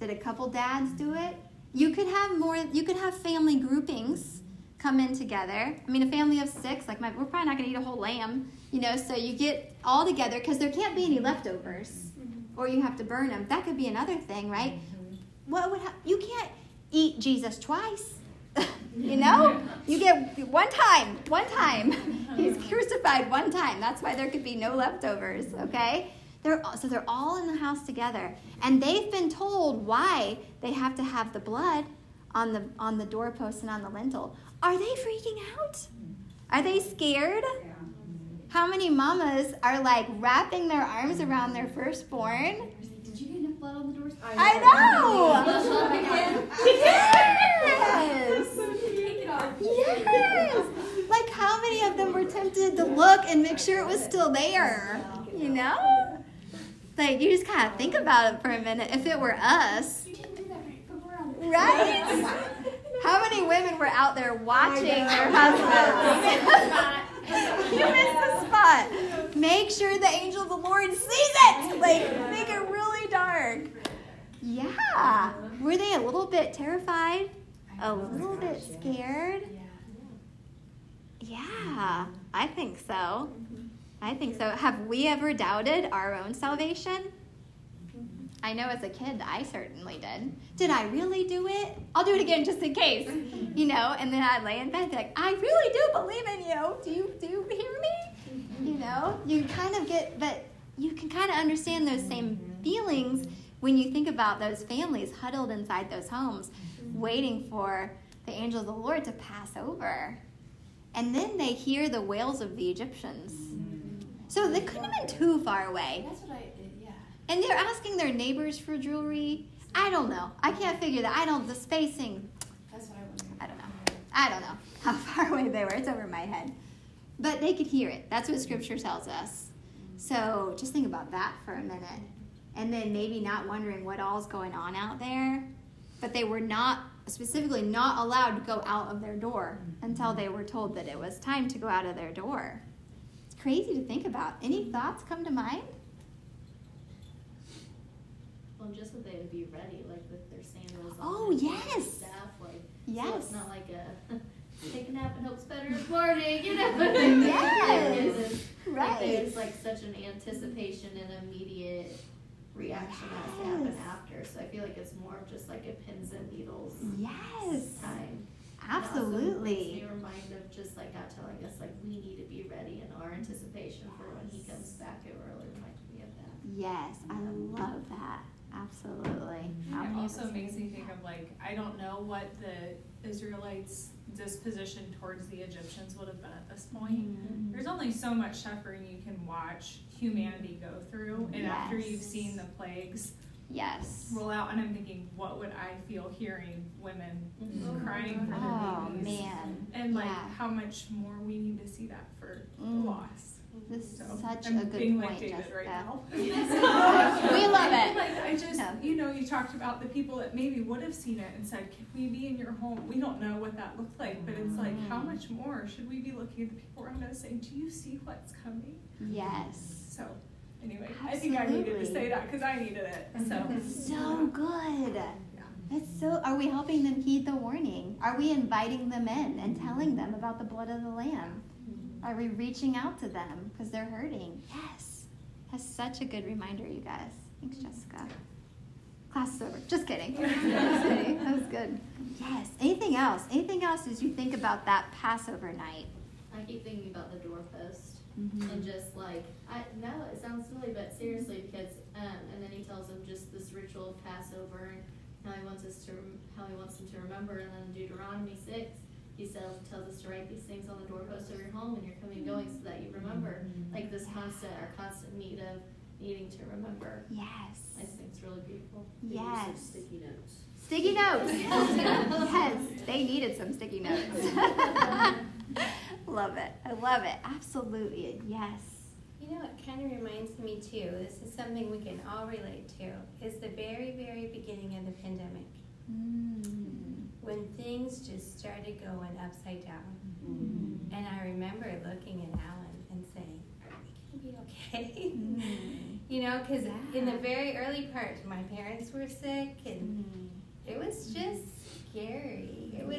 Did a couple dads do it? You could have more. You could have family groupings come in together. I mean, a family of six, like my, we're probably not going to eat a whole lamb, you know. So you get all together because there can't be any leftovers, mm-hmm. or you have to burn them. That could be another thing, right? Mm-hmm. What would ha- you can't eat Jesus twice. (laughs) you know, (laughs) you get one time, one time. (laughs) He's crucified one time. That's why there could be no leftovers. Okay. They're, so they're all in the house together, and they've been told why they have to have the blood on the on the doorpost and on the lintel. Are they freaking out? Are they scared? How many mamas are like wrapping their arms around their firstborn? Did you get enough blood on the doors? I know. yes. Take it off. Yes. Like how many of them were tempted to look and make sure it was still there? You know? Like you just kind of think about it for a minute. If it were us, You didn't do that right. Put more on there. right? How many women were out there watching their husbands? (laughs) (laughs) you missed the spot. Make sure the angel of the Lord sees it. Like make it really dark. Yeah. Were they a little bit terrified? A little bit scared? Yeah, I think so. I think so. Have we ever doubted our own salvation? I know as a kid, I certainly did. Did I really do it? I'll do it again just in case, (laughs) you know. And then I'd lay in bed, and be like, I really do believe in you. Do you do you hear me? Mm-hmm. You know, you kind of get, but you can kind of understand those same mm-hmm. feelings when you think about those families huddled inside those homes, mm-hmm. waiting for the angel of the Lord to pass over. And then they hear the wails of the Egyptians. So they couldn't have been too far away. That's what I. And they're asking their neighbors for jewelry. I don't know. I can't figure that. I don't, the spacing, That's what I wondered. I don't know. I don't know (laughs) how far away they were. It's over my head. But they could hear it. That's what scripture tells us. So just think about that for a minute. And then maybe not wondering what all's going on out there. But they were not, specifically, not allowed to go out of their door until they were told that it was time to go out of their door. It's crazy to think about. Any thoughts come to mind? Well, just that they would be ready, like with their sandals on. Oh, and yes. Staff, like. So Yes. it's not like a take a nap and hope's better in morning, you know? (laughs) Yes. Like, it's- Like Right. there's like such an anticipation and immediate reaction that has to happen after. So I feel like it's more of just like a pins and needles Yes. time. Also Absolutely. me remind of just like God telling us like we need to be ready in our anticipation for when He comes back. It really reminded me of that. Yes, I love that. Absolutely. How It many also us- makes me think of like, I don't know what the Israelites' disposition towards the Egyptians would have been at this point. Mm-hmm. There's only so much suffering you can watch humanity go through, and after you've seen the plagues Yes. roll out, and I'm thinking, what would I feel hearing women crying for their Oh babies? man. And like Yeah. how much more we need to see that for Mm. the loss. This is So such I'm a good being point, like David Jessica. right now. (laughs) we love it. Like I just, Yeah. you know, you talked about the people that maybe would have seen it and said, "Can we be in your home?" We don't know what that looked like, but it's like, how Mm. much more should we be looking at the people around us saying, "Do you see what's coming?" Yes. So, anyway, I think I needed to say that because I needed it. So, So good. That's so. Are we helping them heed the warning? Are we inviting them in and telling them about the blood of the Lamb? Are we reaching out to them because they're hurting? Yes. That's such a good reminder, you guys. Thanks, Jessica. Class is over. Just kidding. (laughs) Just kidding. That was good. Yes. Anything else? Anything else as you think about that Passover night? I keep thinking about the doorpost. Mm-hmm. and just like I know it sounds silly, but seriously, because um, and then he tells them just this ritual of Passover and how he wants us to how he wants them to remember, and then Deuteronomy six, he says tells us to write these things on the doorpost of your home when you're coming and going, so that you remember. Like this constant, our constant need of needing to remember. Yes. I just think it's really beautiful. Yes. Sticky notes. Sticky notes. (laughs) yes, they needed some sticky notes. (laughs) love it. I love it. Absolutely. Yes. You know, it kind of reminds me too, this is something we can all relate to, is the very, very beginning of the pandemic. Mm. When things just started going upside down. Mm. And I remember looking at Alan and saying, Are we gonna be okay. (laughs) Mm. you know, because in the very early part, my parents were sick and Mm. it was just scary. It was